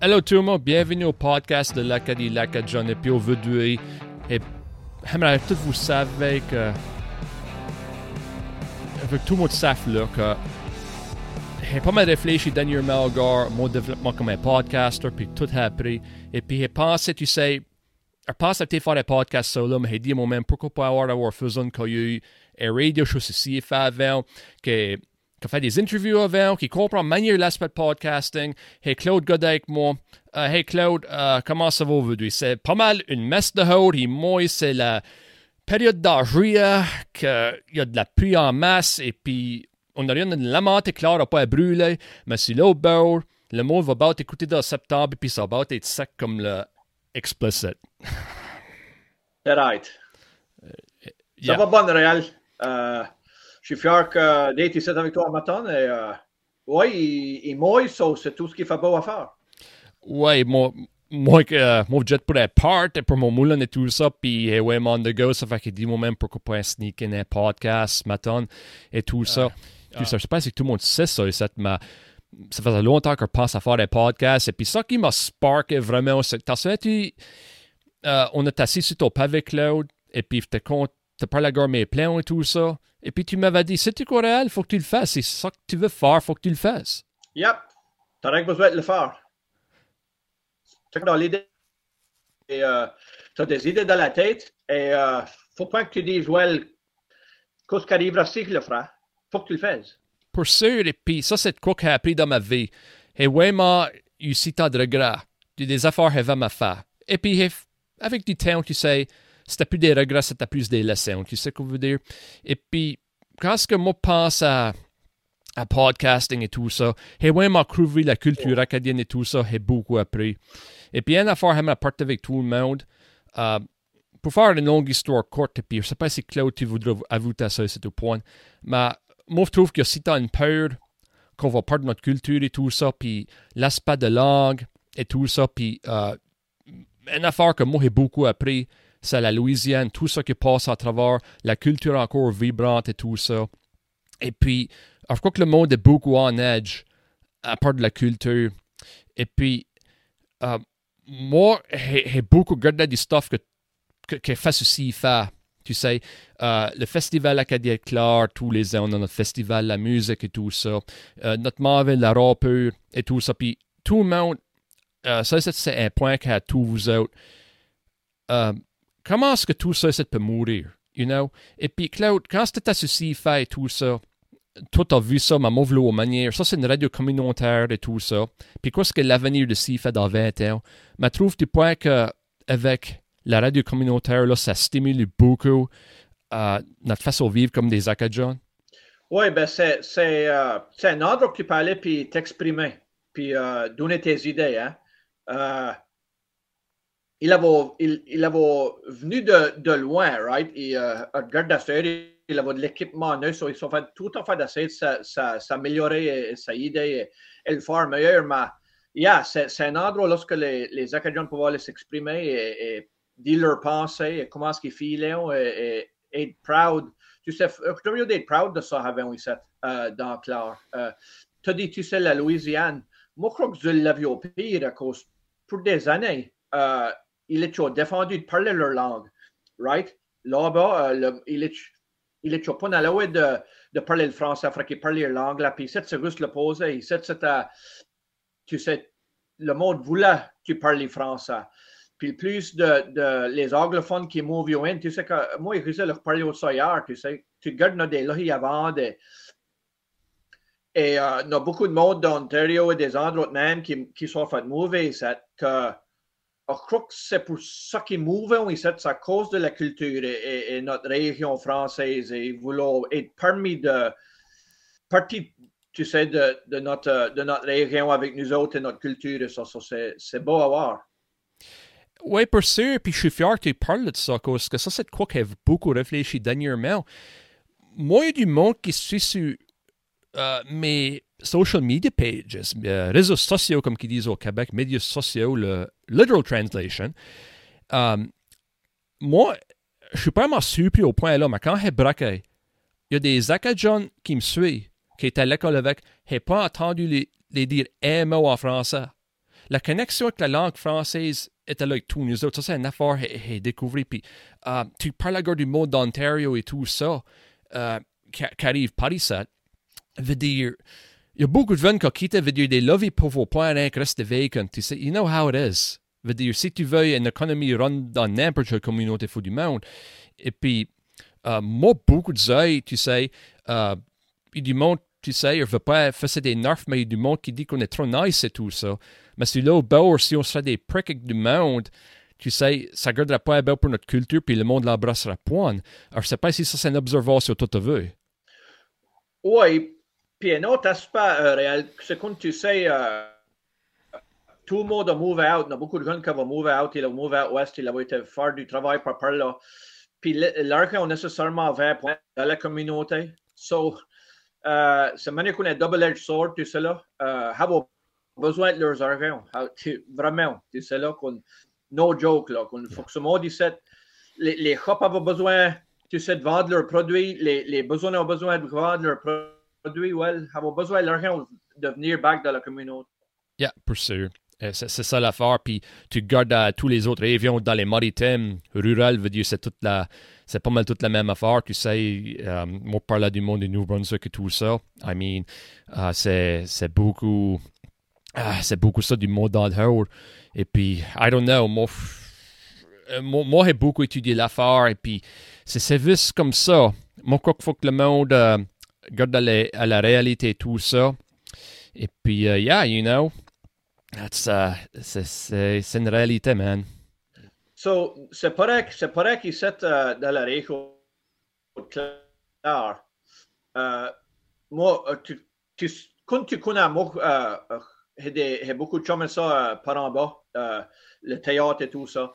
Hello tout le monde, bienvenue au podcast de l'Acadie Lacadjon et puis aujourd'hui, et tout vous savez que, que tout le monde sache là que j'ai pas mal réfléchi dernièrement au mon développement comme un podcaster puis tout appris. Et puis j'ai pensé, tu sais, je pense à faire des podcasts solo, mais j'ai dit moi-même pourquoi pas avoir avoir faisant qu'il y a eu un radio show ici fait avant que qui fait des interviews avant, qui comprend manière l'aspect podcasting. Hey Claude Godet avec moi. Uh, hey Claude, uh, comment ça va aujourd'hui? C'est pas mal une messe de haut. Et moi, c'est la période d'âge qu'il y a de la pluie en masse et puis on n'a rien de la menthe claire, pas à brûler. Mais si là, bord, le monde va pas écouter dans septembre et puis ça va être sec comme le explicit. Right. Uh, yeah. Ça va bon, Réal. Je suis fier que d'être ici avec toi matin. Et, euh, oui, il, il mouille, c'est tout ce qu'il fait beau à faire. Oui, moi, moi, euh, moi, jet pour la part et pour mon moulin et tout ça, puis euh, ouais, mon de go, ça fait qu'il dit moi-même pourquoi pas sneak in un podcast matin et tout ça. Ah, tout ça. Je sais pas si tout le monde sait ça, mais ça faisait longtemps que je pense à faire des podcasts. Et puis ça qui m'a sparké vraiment, c'est que euh, on est assis sur ton pavé cloud, et puis tu compte tu parlé à mes plans et tout ça. Et puis tu m'avais dit, c'est quoi réel, faut que tu le fasses. C'est ça que tu veux faire, faut que tu le fasses. Yep. T'as rien besoin de le faire. Tu dans l'idée. Et euh, des idées dans la tête. Et euh, faut pas que tu dises, Joël, qu'est-ce qui arrivera si je le ferai? Faut que tu le fasses. Pour sûr, et puis ça, c'est quoi que j'ai appris dans ma vie. Et vraiment, ici, t'as de regrets. Des affaires que j'ai faire. Et puis, avec du temps, tu sais, c'était plus des regrets, c'était plus des leçons. Tu sais ce que je veux dire? Et puis, quand ce que moi pense à, à podcasting et tout ça, j'ai vraiment cru la culture acadienne et tout ça, j'ai beaucoup appris. Et puis, une affaire, j'ai partir avec tout le monde. Uh, pour faire une longue histoire courte, et puis je ne sais pas si Claude, tu voudrais ajouter ça à ce point, mais moi, je trouve que si tu as une peur qu'on va perdre notre culture et tout ça, puis l'aspect de langue et tout ça, puis uh, une affaire que moi, j'ai beaucoup appris, c'est la Louisiane, tout ce qui passe à travers la culture encore vibrante et tout ça. Et puis, je crois que le monde est beaucoup en edge à part de la culture. Et puis, euh, moi, j'ai beaucoup gardé du stuff que, que, que fait ceci fait. Tu sais, euh, le festival Acadien Claire, tous les ans, on a notre festival, la musique et tout ça. Euh, notre Marvel, la rapeur et tout ça. Puis tout le monde, ça, c'est un point qu'à tous vous autres comment est-ce que tout ça, ça peut mourir? You know? Et puis, Claude, quand c'était ceci fait tout ça, tout a vu ça, ma mauvaise manière. Ça, c'est une radio communautaire et tout ça. Puis, qu'est-ce que l'avenir de ci fait dans 20 ans? Mais trouves-tu pas qu'avec la radio communautaire, là, ça stimule beaucoup euh, notre façon de vivre comme des Acadiens? Oui, ben c'est, c'est, euh, c'est un endroit que tu parlais puis t'exprimer, puis euh, donner tes idées. Hein? Il avait, il, il venu de, loin, right? Et euh, regarde il avait de l'équipement neuf, ils ont fait tout en fait d'essayer de s'améliorer sa idée et, le faire meilleur. Mais yeah, c'est un endroit lorsque les, les Acadiens pouvaient s'exprimer et, et, dire leurs pensées et comment est-ce qu'ils filaient et, et, être proud. Tu sais, tu mieux d'être proud de ça avant ici, euh, dans Claire. Euh, tu as dit, tu sais, la Louisiane. Moi, je crois que je l'avais au pire à cause, pour des années, euh, il est défendu de parler leur langue, right? Là-bas, euh, il est il est pas dans la de, de parler le français, il faut qu'il parle là, puis c'est juste le poser, c'est tu sais, le monde voulait que tu parles le français. Puis plus de, de les anglophones qui mouvent tu sais que moi, je leur parler au soyard, tu sais, tu gardes des lois avant des. Et euh, il y a beaucoup de monde d'Ontario et des endroits même qui, qui sont fait mauvais, que je crois que c'est pour ça qui mouvent ici, c'est à cause de la culture et, notre région française et voulons être parmi de partie, tu sais, de, notre, de notre région avec nous autres et notre culture. Ça, ça c'est beau à voir. Oui, pour sûr. Puis je suis fier que tu parles de ça, parce que ça, c'est quoi que j'ai beaucoup réfléchi dernièrement. Moi, il y a du monde qui suit sur uh, mes social media pages, uh, réseaux sociaux, comme qu'ils disent au Québec, médias sociaux, literal translation. Um, moi, je suis pas vraiment surpris au point là, mais quand j'ai braqué, il y a des Acadiens qui me suivent, qui étaient à l'école avec, n'ai pas entendu les, dire un mot en français. la connexion avec la langue française était là avec tous nous autres. Ça, c'est une affaire à découvrir. Puis, euh, tu parles encore du mot d'Ontario et tout ça, euh, qui, arrive par ici. Veut dire, il y a beaucoup de gens qui quittent, veut dire, des lovis pour vos points rien que rester vacant. Tu sais, you know how it is. Veut dire, si tu veux une économie run dans n'importe quelle communauté du monde, et puis, euh, moi, beaucoup de gens, tu sais, euh, il du monde, tu sais, il ne veut pas faire des nerfs, mais il y a du monde qui dit qu'on est trop nice et tout ça. Mais si là, au si on serait des pricks du monde, tu sais, ça gardera pas bien pour notre culture, puis le monde l'embrassera point. Alors, je sais pas si ça, c'est une observation tout à vu. Oui, puis un autre aspect euh, réel, c'est quand tu sais, euh, tout le monde a move out, il a beaucoup de gens qui vont move out, ils vont move out west, ils vont été faire du travail par par là. Puis l'argent nécessairement vers dans la communauté. So, euh, c'est manière qu'on est double-edged sword, tu sais là. Euh, besoin de leurs argent. Vraiment, tu sais là, qu'on, no joke, là, qu'on faut que ce monde les, les shops ont besoin, tu sais, de vendre leurs produits, les, les besoins ont besoin de vendre leurs produits, well, ont besoin de l'argent de venir back dans la communauté. Yeah, pour sûr. Euh, c'est, ça l'affaire. Puis tu gardes à tous les autres avions dans les maritimes rurales, veut dire c'est toute la, c'est pas mal toute la même affaire. Tu sais, euh, moi parle du monde du New Brunswick et tout ça. I mean, uh, c'est, c'est beaucoup, ah, c'est beaucoup ça du monde le Et puis, I don't know, moi, moi, moi j'ai beaucoup étudié l'affaire et puis c'est service comme ça. Moi, quoi qu'il faut que le monde euh, garde à la, réalité tout ça. Et puis, uh, yeah, you know, that's, uh, c'est une réalité, man. So, c'est pareil, c'est pareil qu'il s'est uh, dans la région claire. Uh, moi, uh, tu, tu, quand tu connais moi, uh, y a beaucoup de chums ça euh, par en bas, euh, le théâtre et tout ça.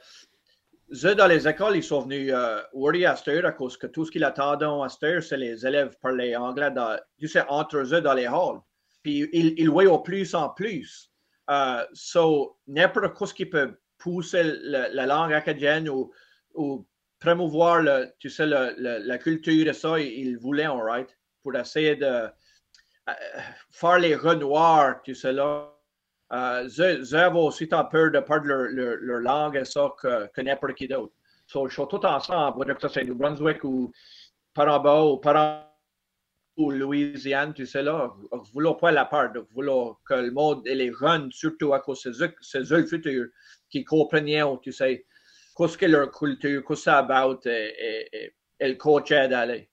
Eux, dans les écoles, ils sont venus euh, worry à cette à cause que tout ce qu'ils attendent à cette c'est les élèves parler anglais dans, tu sais, entre eux dans les halls. Puis ils, ils voient au plus en plus. Euh, so, n'importe quoi qui peut pousser la langue acadienne ou, ou promouvoir le, tu sais, le, la culture et ça, ils, voulaient, right, pour essayer de euh, faire les renoirs, tu sais, là, euh, ils aussi peur de perdre leur, leur, leur, langue et ça que, que n'importe qui d'autre. So, je suis tout ensemble, que c'est New Brunswick ou Paramba ou Paramba ou Louisiane, tu sais là, voulez pas la vous voulez que le monde et les jeunes, surtout à cause de ces eux futurs, qui comprennent, tu sais, qu'est-ce que leur culture, qu'est-ce que c'est about et, et, et, et le coacher d'aller.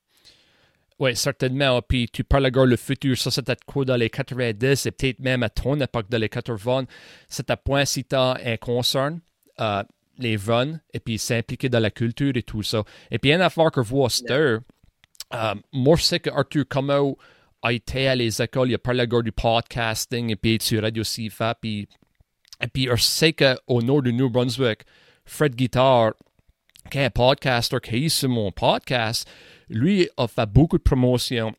Oui, certainement. Puis tu parles encore le futur, ça c'était quoi dans les 90 et peut-être même à ton époque dans les 80. C'est à point si tu as un concern, euh, les runs, et puis s'impliquer dans la culture et tout ça. Et puis une affaire que yeah. euh, moi je sais que Arthur Como a été à les écoles, il a parlé encore du podcasting et puis sur Radio CIFA. Puis, et puis je sais qu'au nord du New Brunswick, Fred Guitar, qui est un podcaster, qui est sur mon podcast, lui a fait beaucoup de promotion.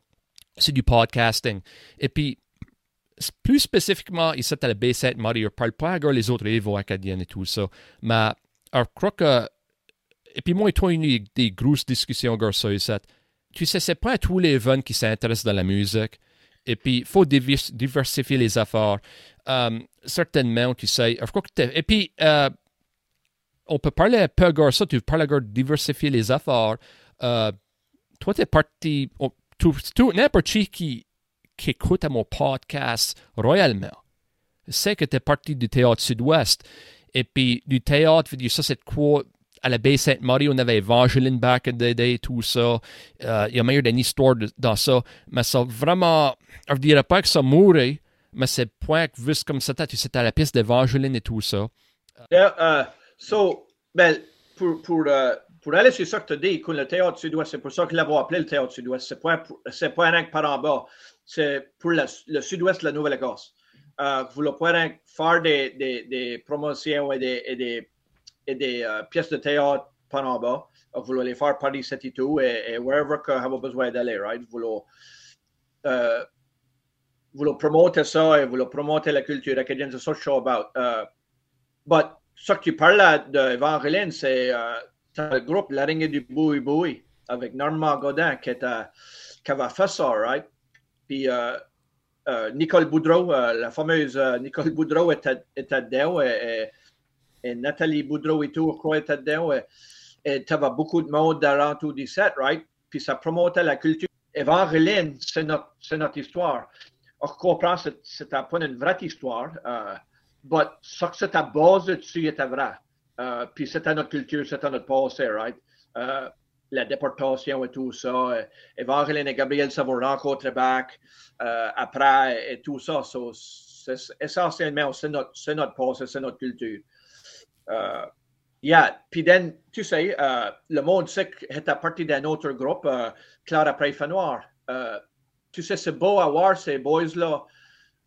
C'est du podcasting. Et puis, plus spécifiquement, il s'est à la B7 Mario. Il ne parle pas à les autres évos acadiennes et tout ça. Mais, je crois que. Et puis, moi et toi, eu des grosses discussions sur ça. Tu sais, c'est pas tous les jeunes qui s'intéressent dans la musique. Et puis, il faut diversifier les affaires. Um, certainement, tu sais. Je crois que et puis, uh, on peut parler un peu ça. Tu parles de diversifier les. Uh, toi, t'es parti, tout, n'importe qui, qui écoute mon podcast royalement sait que t'es parti du théâtre sud-ouest. Et puis, du théâtre, ça, c'est quoi? À la baie Sainte-Marie, on avait Evangeline back in the day, tout ça. Euh, il y a meilleur d'une histoire dans ça. Mais ça, vraiment, je ne dirais pas que ça mourait, mais c'est point que, vu comme c'était, tu sais, à la piste d'Evangeline et tout ça. Yeah, uh, so, ben, pour, pour uh, pour aller sur ça que tu dis, écoute, le théâtre sud-ouest, c'est pour ça qu'ils l'avons appelé le théâtre sud-ouest. C'est pas, c'est pas que par en. C'est pour le, sud-ouest de la Nouvelle-Écosse. Euh, vous ne pouvez faire des, des, des, promotions et des, des, des uh, pièces de théâtre par en bas. Vous voulez les faire par ici et tout, et, wherever que vous avez besoin d'aller, right? Vous voulez, uh, vous promouvoir ça et vous voulez promouvoir la culture acadienne, c'est ça que je suis about. Uh, ce que tu parles de Evangeline, c'est uh, le groupe L'araignée du Boui Boui avec Normand Godin qui, était, qui avait fait ça, right? Puis, euh, Nicole Boudreau, la fameuse Nicole Boudreau était, était dedans et, Nathalie Boudreau et tout, crois, était dedans. Et tu avais beaucoup de monde dans tout 17, right? Puis ça promotait la culture. Evangeline, c'est notre, notre histoire. Je comprends que c'était pas une vraie histoire, mais ce que c'était basé dessus était vrai. Euh, puis c'était notre culture, c'était notre passé, right? Euh, la déportation et tout ça. Evangeline et Gabriel se vont rencontrer back euh, après et tout ça. So, essentiellement, c'est notre, notre passé, c'est notre culture. Yeah, puis tu sais, le monde sait était partie d'un autre groupe, Claire après Fanoir. tu sais, c'est beau à voir ces boys-là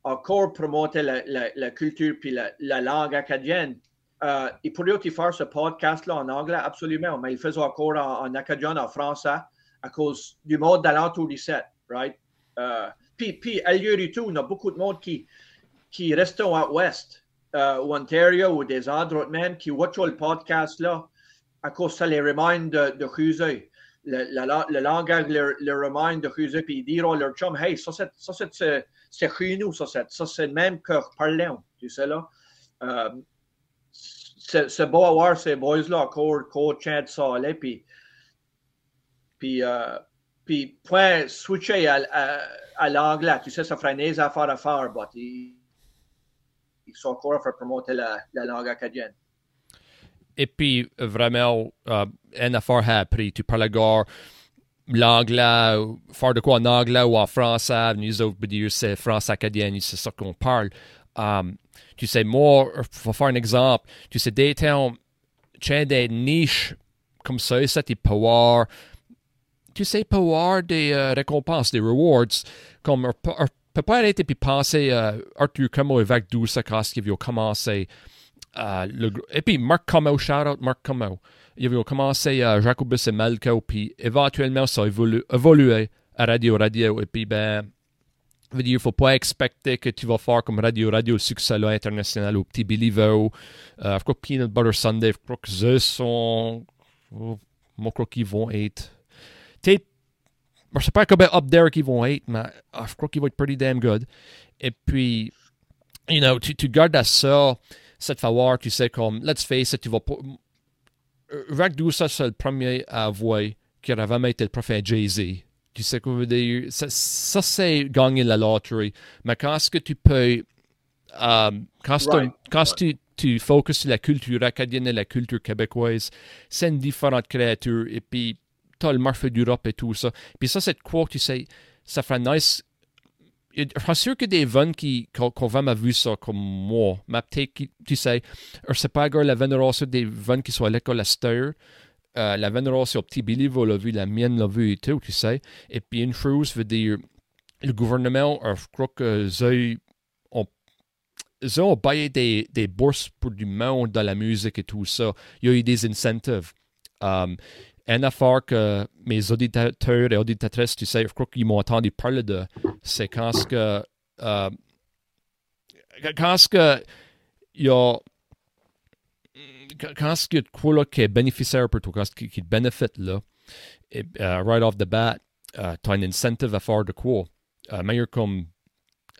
encore promoter la, la, culture puis la langue acadienne. Euh, il pourrait aussi faire ce podcast-là en anglais, absolument, mais il faisait encore en, en, acadien, en français, à cause du mode d'alentour 17, right? Euh, puis, puis, ailleurs et tout, y a beaucoup de monde qui, qui restent à ouest, euh, ou Ontario, ou des endroits même, qui watchent le podcast-là, à cause ça les remind de, de Le, le, langage les remind de Crusoe, puis ils diront à leur chum, hey, ça c'est, c'est, chez nous, ça c'est, ça même que parlons, tu sais là. Euh, c'est beau à voir ces boys-là coachant de ça, là, puis, puis, euh, puis point switcher à, à, à l'anglais, tu sais, ça ferait des affaires à faire, mais ils, ils sont encore faire promouvoir la, la langue acadienne. Et puis, vraiment, euh, une affaire appris, tu parles encore l'anglais, faire de quoi en anglais ou en français, nous autres, c'est français acadien, c'est ça qu'on parle. Um, tu sais, moi, pour faire un exemple, tu sais, des temps, tu des niches comme ça, ça, tu peux avoir, tu sais, peux avoir des euh, récompenses, des rewards, comme, peut pas arrêter puis penser, euh, Arthur Como avec Douce quand il a commencé, euh, le, et puis Marc Como, shout out Marc Como, il a commencé à Jacobus et Malco, puis éventuellement ça a évolué à Radio Radio, et puis ben, veut dire, faut pas expecter que tu vas faire comme Radio Radio succès international au petit Vaux. Euh, je crois que Peanut Butter Sunday, je crois que ce sont. Oh, je crois qu'ils vont être. Tu je sais pas combien up there qu'ils vont être, mais oh, je crois qu'ils vont être pretty damn good. Et puis, you know, tu, gardes ça, cette faveur, tu sais, comme, let's face it, tu vas pas. Rack Douce, c'est le premier à avouer qu'il avait jamais été le prophète Jay-Z. Tu sais quoi veut dire? Ça, ça c'est gagner la loterie. Mais quand est-ce que tu peux. Um, quand, right. quand right. tu, tu focuses sur la culture acadienne et la culture québécoise, c'est une différente créature. Et puis, tu as le marché d'Europe et tout ça. Puis ça, c'est quoi, tu sais, ça fait nice. Je suis sûr que des vannes qui, qu'on qu vraiment vu ça comme moi, mais peut-être, tu sais, je sais pas, la vénération des vannes qui sont à l'école à Steur, euh, la vénération petit Billy va l'a vu, la mienne l'a vu et tout, tu sais. Et puis une chose veut dire, le gouvernement, euh, je crois que ils ont, payé des, bourses pour du monde dans la musique et tout ça. Il y a eu des incentives. Um, une affaire que mes auditeurs et auditrices, tu sais, je crois qu'ils m'ont entendu parler de, c'est quand ce que, euh, quand ce que, il y a, quand ce qu'il y a de quoi là, qui est bénéficiaire pour toi, quand ce qui, qui te bénéficie là, et, uh, right off the bat, uh, tu as un incentive à faire de quoi? Uh, meilleur comme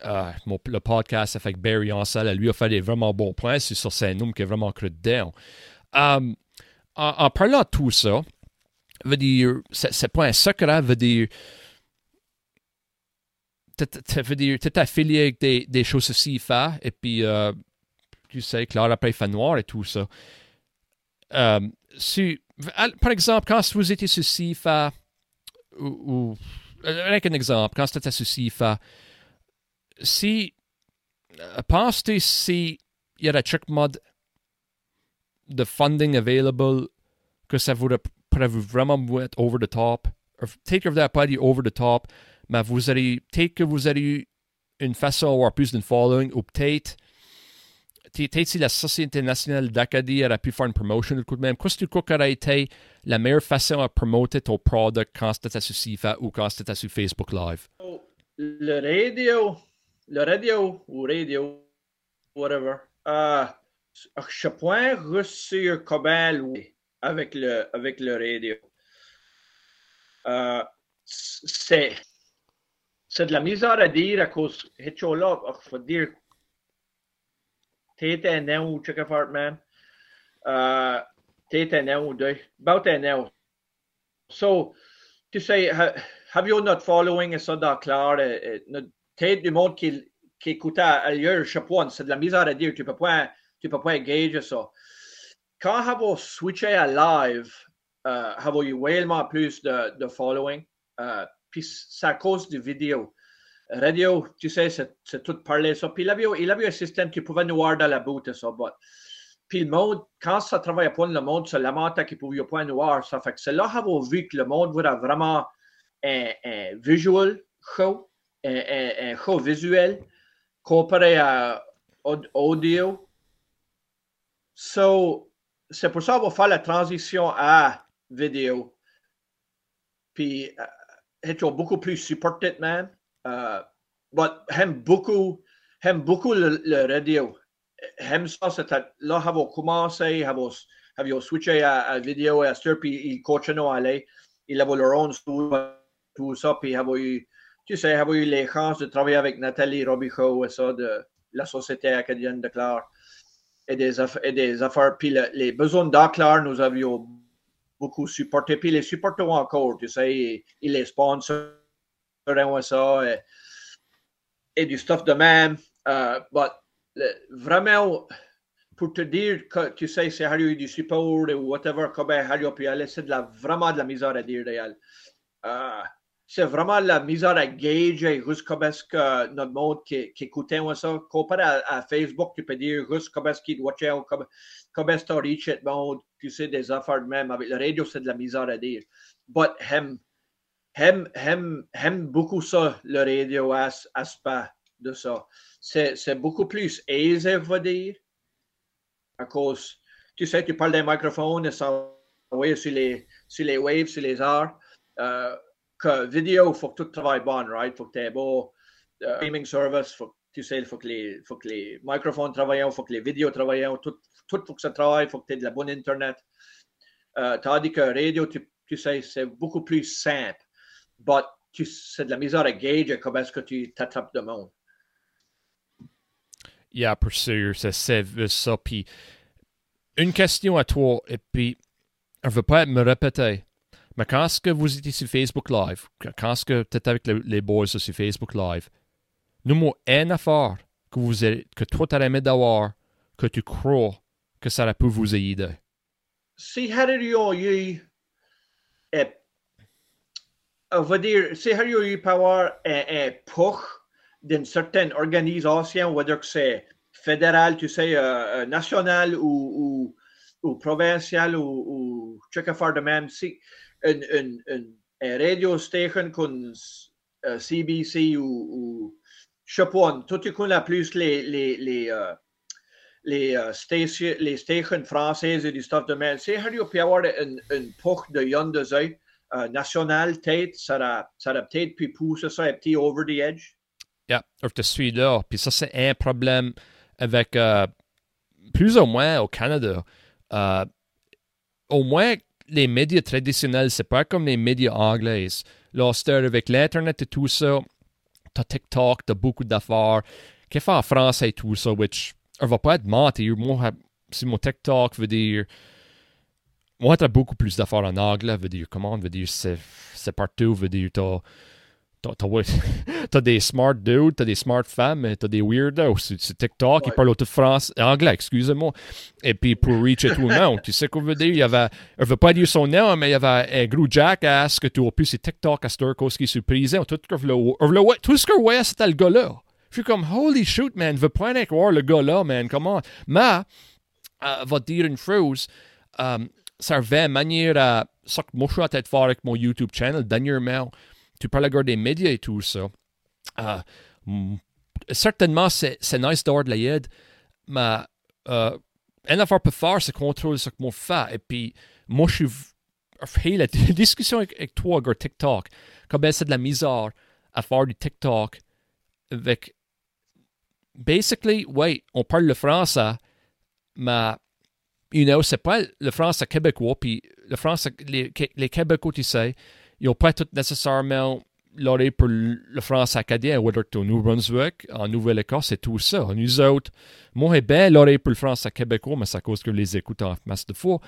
uh, mon, le podcast avec Barry Ansel, lui a fait des vraiment bons points sur ce nom qui est vraiment cru dedans. Um, en, parlant de tout ça, veut dire, c'est pas un secret, veut dire, tu es affilié avec des, des choses aussi et puis, tu sais, Claire après il fait noir et tout ça. Um, si, par exemple, quand vous étiez sur CIFA, ou, ou avec un exemple, quand c'était sur CIFA, si, uh, penses-tu si il y a un check mode de funding available que ça vous pourrait vraiment être over the top, peut-être que vous n'avez pas dit over the top, mais vous allez, peut-être que vous avez une façon d'avoir plus d'un following, ou peut-être si la Société nationale d'Acadie aurait pu faire une promotion de coup de même, qu'est-ce que tu crois qu'aurait été la meilleure façon à promouvoir ton produit quand c'était sur CIFA ou quand c'était sur Facebook Live? Le radio, le radio ou radio, whatever, uh, je point reçu comment avec le, avec le radio. Uh, c'est c'est de la misère à dire à cause, là, il faut dire, an ou check out, man. Uh, ou deux, about an. So, tu sais, have you not following ça dans clair, t'es du monde qui, qui écoute ailleurs, je sais pas, c'est de la misère à dire, tu peux pas, tu peux pas engager ça. Quand vous switché à live, uh, avez eu vraiment plus de, de following, uh, puis c'est à cause du vidéo. Radio, tu sais, c'est tout parler ça. Puis il avait, il avait un système qui pouvait nous voir dans la boute, ça. Puis le monde, quand ça travaille pas, le monde se lamentait qu'il ne pouvait pas nous voir. Ça fait que c'est là qu'on a vu que le monde voulait vraiment un, visual show, un, un, show visuel comparé à audio. So, c'est pour ça qu'on va faire la transition à vidéo. Puis, uh, beaucoup plus supported, man. Uh, but j'aime beaucoup, j'aime beaucoup le, le radio. J'aime ça, c'était là, avons commencé, avons, switché à, à vidéo et à ce puis ils continuent à aller. Ils avaient leur own tout ça, puis eu, tu sais, avons eu les chances de travailler avec Nathalie Robichaud et ça, de la Société acadienne de Clare et des, et affaires. Puis le, les besoins d'Aclar, nous avions beaucoup supporté, puis les supportons encore, tu sais, ils les sponsors ça et, et, du stuff de même. Uh, but le, vraiment, pour te dire que tu sais, c'est eu du support ou whatever, comme Harry pu aller, c'est de la, vraiment de la misère à dire réel. Uh, c'est vraiment la misère à gager juste comme est-ce que notre monde qui, qui écoutait ça, comparé à, à, Facebook, tu peux dire juste comme est-ce qu'il watch out, comme, comme est-ce que tu reach it, monde, tu sais, des affaires de même. Avec la radio, c'est de la misère à dire. But him, J'aime, j'aime, beaucoup ça, le radio aspect de ça. C'est, beaucoup plus aisé, je dire, à cause, tu sais, tu parles d'un microphone et ça oui, sur les, sur les waves, sur les arts. Euh, que vidéo, il faut que tout travaille bon, right? Il faut que tu aies beau uh, streaming service, faut, tu sais, il faut que les, faut que les microphones travaillent, il faut que les vidéos travaillent, tout, tout faut que ça travaille, il faut que tu aies de la bonne Internet. Euh, tandis que radio, tu, tu sais, c'est beaucoup plus simple but c'est de la misère à gauge comment est-ce que tu t'attrapes de monde. Yeah, pour sûr, c'est ça. Puis, une question à toi, et puis, je ne veux pas me répéter, mais quand est-ce que vous étiez sur Facebook Live, quand est-ce que tu étais avec les, boys sur Facebook Live, nous une affaire que, vous que toi tu aimé d'avoir, que tu crois que ça pu vous aider. Si Harry eu on va dire, c'est il peut avoir un, un push d'une certaine organisation, on que c'est fédéral, tu sais, national ou, provincial ou, chose de même. Si une, une, une, une radio station comme CBC ou, ou je sais pas, tout plus les, stations, françaises et du stuff de même. C'est peut avoir un, un push de euh, national, peut-être, ça a, ça peut-être pu pousser ça un petit over the edge. Yeah, je suis là. Puis ça, c'est un problème avec euh, plus ou moins au Canada. Euh, au moins, les médias traditionnels, c'est pas comme les médias anglais. Là, avec l'Internet et tout ça, t'as TikTok, t'as beaucoup d'affaires. Qu'est-ce fait en français et tout ça, which, on va pas être menti. Moi, si mon TikTok veut dire moi, t'as beaucoup plus d'affaires en anglais, veut dire comment, veut dire c'est, c'est partout, veut dire t'as, t'as, des smart dudes, t'as des smart femmes, t'as des weirdos. C'est, TikTok, ils parlent tout France, anglais, excusez-moi. Et puis pour reacher tout le monde, tu sais quoi veut dire? Il y avait, je veux pas dire son nom, mais il y avait un gros jackass que tu as pu, c'est TikTok à Sturkos qui surprisé. Tout, tout ce que ouais, c'était le gars-là. Je suis comme, holy shoot, man, je veux pas voir le gars-là, man, comment? Mais, euh, va dire une chose, um, servait manière à ce que moi je suis à faire avec mon YouTube channel dernièrement. Tu parles encore des médias et tout ça. Uh, certainement, c'est, nice d'avoir de l'aide, mais uh, une affaire peut faire, c'est contrôler ce que moi fais. Et puis, moi, je suis. la discussion avec, toi sur TikTok, comme c'est de la misère à faire du TikTok avec. Basically, oui, on parle le français, mais you know, c'est pas le français québécois, puis le français, les, les Québécois, tu sais, ils n'ont pas tout nécessairement l'oreille pour le France acadien, whether au New-Brunswick, en Nouvelle-Écosse, c'est tout ça. Nous autres, moi, et bien l'oreille pour le France à québécois, mais c'est à cause que je les écoute en masse de fois.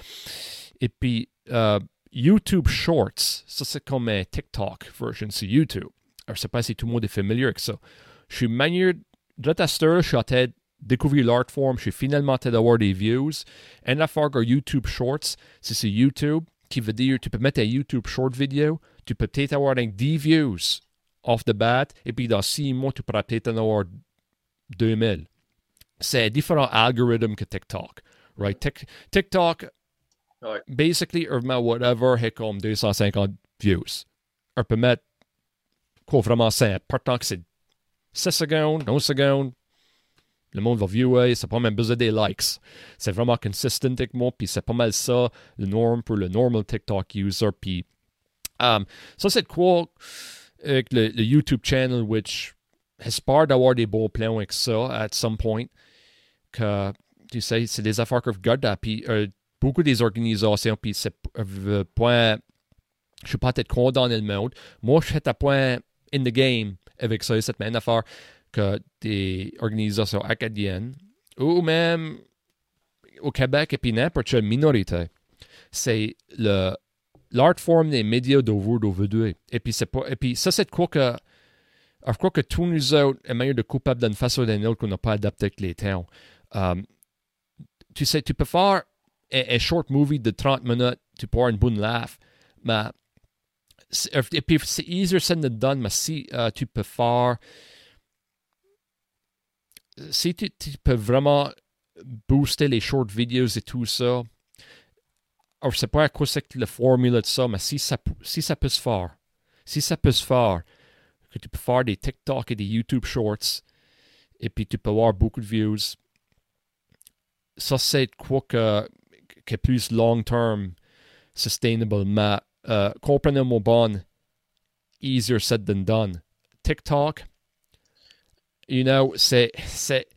Et puis, euh, YouTube Shorts, ça c'est comme un TikTok version sur YouTube. Alors, je sais pas si tout le monde est familier avec ça. Je suis manière, de je suis en de découvrir l'art form, je suis finalement d'avoir des views. Et affaire que YouTube Shorts, c'est YouTube, qui veut dire tu peux mettre un YouTube short vidéo, tu peux peut-être avoir 10 views off the bat, et puis dans 6 mois, tu pourras peut-être en avoir 2000. C'est un différent algorithme que TikTok. Right? TikTok, ouais. basically, whatever, est comme 250 views. On peut mettre quoi vraiment simple. Partant que c'est 6 secondes, 11 secondes, le monde va viewer, c'est pas même besoin des likes. C'est vraiment consistent avec moi, puis c'est pas mal ça, le norm pour le normal TikTok user. Puis um, ça, c'est quoi avec le, YouTube channel, which espère d'avoir des beaux plans avec ça at some point. Que, tu sais, c'est des affaires que je regarde, puis euh, beaucoup des organisations, puis c'est euh, point. Je suis pas peut-être condamné le monde. Moi, je suis à point in the game avec ça, cette même affaire des organisations acadiennes ou même au Québec et puis n'importe quelle minorité, c'est l'art form des médias d'aujourd'hui. Et puis c'est et puis ça c'est quoi que je crois que tous nous autres est meilleur de coupable d'une façon ou d'une autre qu'on n'a pas adapté avec les temps. Um, tu sais, tu peux faire un, short movie de 30 minutes, tu peux avoir une bonne laugh, mais c'est easier said than done, mais si uh, tu peux faire si tu, peux vraiment booster les short videos et tout ça, alors je sais pas à quoi c'est la formule de ça, mais si ça, si ça peut se faire, si ça peut se faire, que tu peux faire des TikTok et des YouTube Shorts, et puis tu peux avoir beaucoup de views, ça c'est quoi que, que plus long term, sustainable, mais uh, comprenez-moi bon, easier said than done. TikTok, you know, c'est. c'est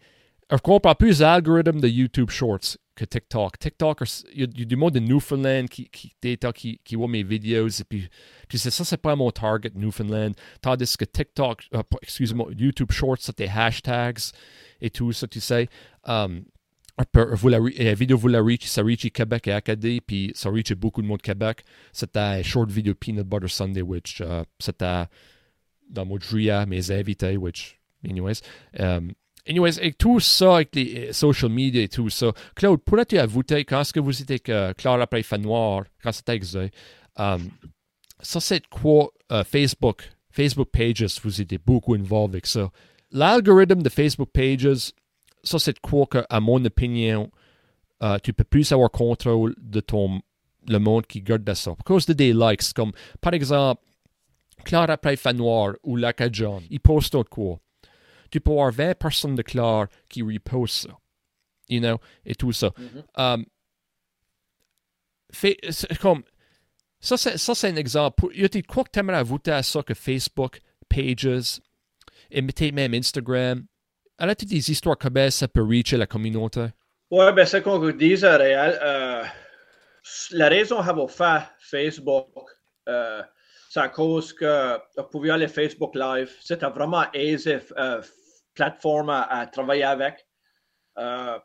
je comprends plus l'algorithme de YouTube Shorts que TikTok. TikTok, il y, a du monde de Newfoundland qui, qui, qui, qui voit mes vidéos et puis tu sais, ça, c'est pas mon target Newfoundland. Tandis que TikTok, uh, excuse-moi, YouTube Shorts, c'est des hashtags et tout ça, tu sais. Um, vous la, la vidéo vous la reach, ça reach Québec et Acadie, puis ça reach beaucoup de monde Québec. C'était short video Peanut Butter Sunday, which uh, c'était dans de juillet, mes invités, which Anyways. Um, anyways, et tout ça avec les euh, social media et tout ça. Claude, pourrais-tu avouer quand est-ce que vous étiez que Claire après fait noir, quand c'était exact, um, ça c'est quoi uh, Facebook, Facebook Pages, vous étiez beaucoup involved avec ça. L'algorithme de Facebook Pages, ça c'est quoi que, à mon opinion, tu peux plus avoir contrôle de ton le monde qui garde ça. À cause de des likes, comme par exemple, après fait noir ou John, ils postent quoi? Tu peux avoir 20 personnes de clair qui reposent ça. You know, et tout ça. Mm-hmm. um, fait, comme, ça, c'est, ça, c'est un exemple. Il y a quoi que tu aimerais ajouter à ça que Facebook, Pages, et peut-être même Instagram? Alors, tu des histoires comme ça peut reacher la communauté? Oui, ben, c'est comme vous dites, réel. Euh, la raison avoir fait Facebook, euh, c'est à cause que vous pouvez aller Facebook Live. C'était vraiment aisé euh, plateforme à, travailler avec. Euh,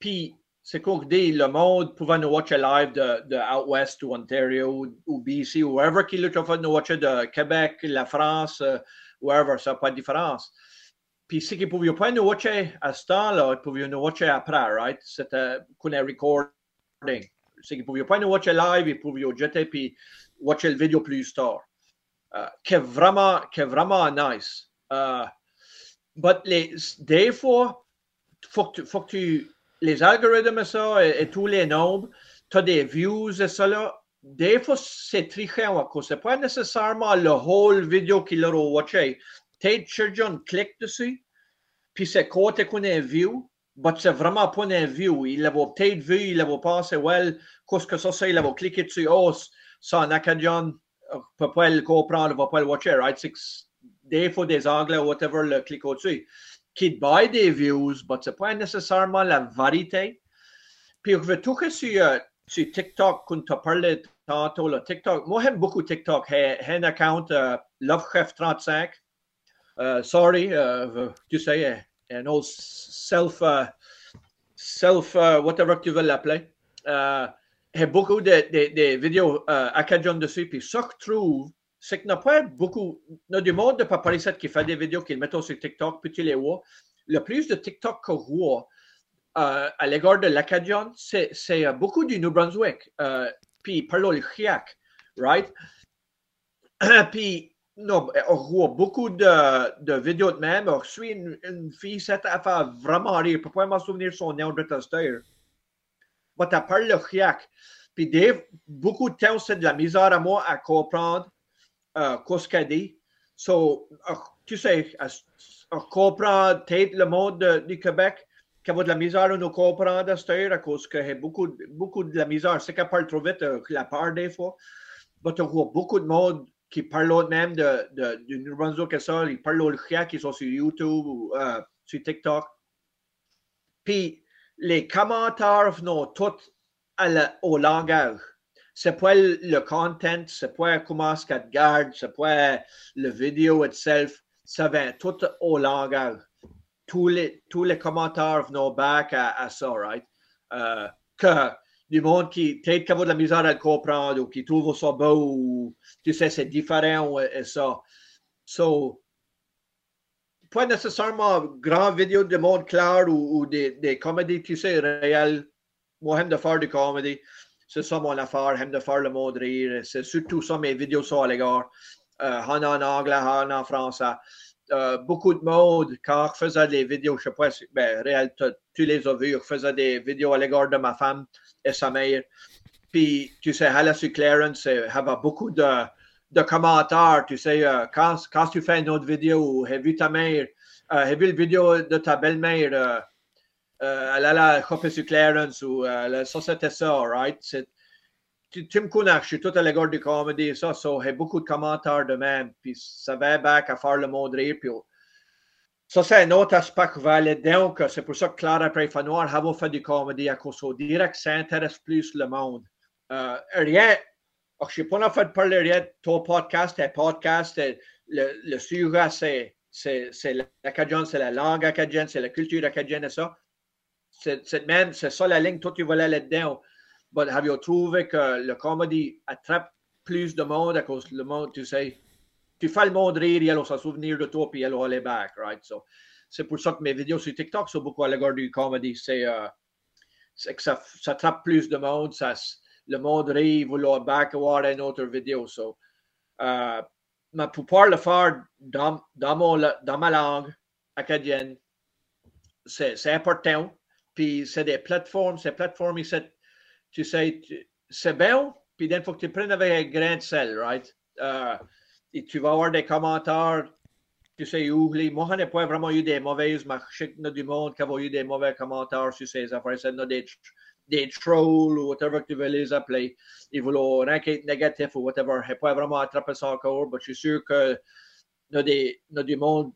puis, c'est qu'on dit le monde pouvait nous watcher live de, de Out West ou Ontario ou, BC ou wherever qu'il a fait nous watcher de Québec, la France, uh, wherever, ça n'a pas de différence. Puis, ce qu'ils ne pouvaient pas nous watcher à ce temps-là, ils pouvaient nous watcher après, right? C'était qu'on est recording. Ce qu'ils ne pouvaient pas nous watcher live, ils pouvaient jeter puis watcher le vidéo plus tard. Uh, est vraiment, qui vraiment nice. Uh, but les, des fois, faut que, faut que tu, les algorithmes ça et, tous les nombres, tu as des views et ça là. Des fois, c'est cause. C'est pas nécessairement le whole vidéo qu'il a watché. Peut-être quelqu'un clique dessus, puis c'est quoi qu'on a view, mais c'est vraiment pas un view. Il l'avait peut-être vu, il l'avait pensé, well, qu'est-ce que ça c'est, il avait cliqué dessus, oh, ça en acadien, peut pas le comprendre, va pas le watcher, right? Des fois des anglais whatever le clic au-dessus, qui buy des views, mais ce n'est pas nécessairement la vérité. Puis, toucher sur sur TikTok, quand tu parlé tantôt, là, TikTok, moi j'aime beaucoup TikTok. J'ai un account uh, LoveChef35. Uh, sorry, uh, tu sais, un autre self, uh, self, whatever tu veux l'appeler. J'ai beaucoup de, de, de vidéos acadiennes dessus. Puis ce que je trouve, c'est qu'il n'y a pas beaucoup, il y a du monde de Paparisette qui fait des vidéos qu'ils mettent sur TikTok, puis tu les vois. Le plus de TikTok qu'on voit, euh, à l'égard de l'Acadien, c'est euh, beaucoup du New Brunswick. Euh, puis parlons le chiac, right? puis, non, on voit beaucoup de, vidéos de même. On suit une, fille, cette affaire vraiment rire. Pourquoi m'en souvenir son nom de tester? Mais tu parles le chiac. Puis, beaucoup de temps, c'est de la misère à moi à comprendre euh, qu'elle dit. So, tu sais, on comprend peut-être le monde du Québec qui a de la misère à nous comprendre à cette heure à cause qu'il y a beaucoup, beaucoup de la misère. C'est qu'elle parle trop vite, euh, la part des fois. Mais tu vois beaucoup de monde qui parle même de, de, du New Brunswick et ça, ils parlent le chien qui sont sur YouTube ou euh, sur TikTok. Puis les commentaires venons tous au langage. C'est pas le content, c'est pas comment ce qu'elle garde, c'est pas le vidéo itself, ça vient tout au langage tous les, tous les commentaires venant back à, à ça, right? Euh, que du monde qui peut-être a de la misère à le comprendre ou qui trouve ça beau ou tu sais, c'est différent et ça. So, pas nécessairement grand vidéo de monde clair ou, ou des, des comédies, tu sais, réelles. Moi, j'aime de faire des comédies. C'est ça mon affaire, j'aime de faire le monde rire. C'est surtout ça mes vidéos sont à l'égard. Euh, en anglais, en français. Euh, beaucoup de monde, quand je faisais des vidéos, je ne sais pas si, ben, réel, tu les as vus, je faisais des vidéos à l'égard de ma femme et sa mère. Puis, tu sais, elle sur Clarence, il y avait beaucoup de, de commentaires. Tu sais, euh, quand, quand tu fais une autre vidéo, j'ai vu ta mère, euh, j'ai vu la vidéo de ta belle-mère, elle allait choper sur Clarence ou ça, c'était ça, right? tu, me connais, je suis tout à l'égard du comédie, ça, so, j'ai beaucoup de commentaires de même, puis ça va back à faire le monde rire, puis ça, c'est un autre aspect qui va dedans, c'est pour ça que Clara Préfanoir a fait du comédie à cause au direct, ça intéresse plus le monde. Euh, rien, je ne sais pas en fait parler rien de ton podcast, le, le sujet, c'est c'est c'est la langue acadienne, c'est la culture acadienne et ça. C'est même, c'est ça la ligne, toi tu voulais là-dedans. Mais avez-vous trouvé que le comédie attrape plus de monde à cause le monde, tu sais, tu fais le monde rire, il va se souvenir de toi, puis il va aller back, right? So, c'est pour ça que mes vidéos sur TikTok sont beaucoup à l'égard du comédie. C'est euh, que ça, ça attrape plus de monde, ça, le monde rit, il va back voir une autre vidéo. So, euh, mais pour pouvoir le faire dans, dans, mon, dans ma langue acadienne, c'est important. Puis c'est des plateformes, ces plateformes, ils tu sais, c'est bien, puis il faut que tu prennes avec un grain de sel, right? Euh, et tu vas avoir des commentaires, tu sais, où les, moi, n'ai pas vraiment eu des mauvaises, mais je sais du monde qui a eu des mauvais commentaires sur ces affaires. Il a des, des trolls ou whatever que tu veux les appeler. Ils veulent rien être négatif ou whatever. Je n'ai pas vraiment attrapé ça encore, mais je suis sûr que des, y du monde,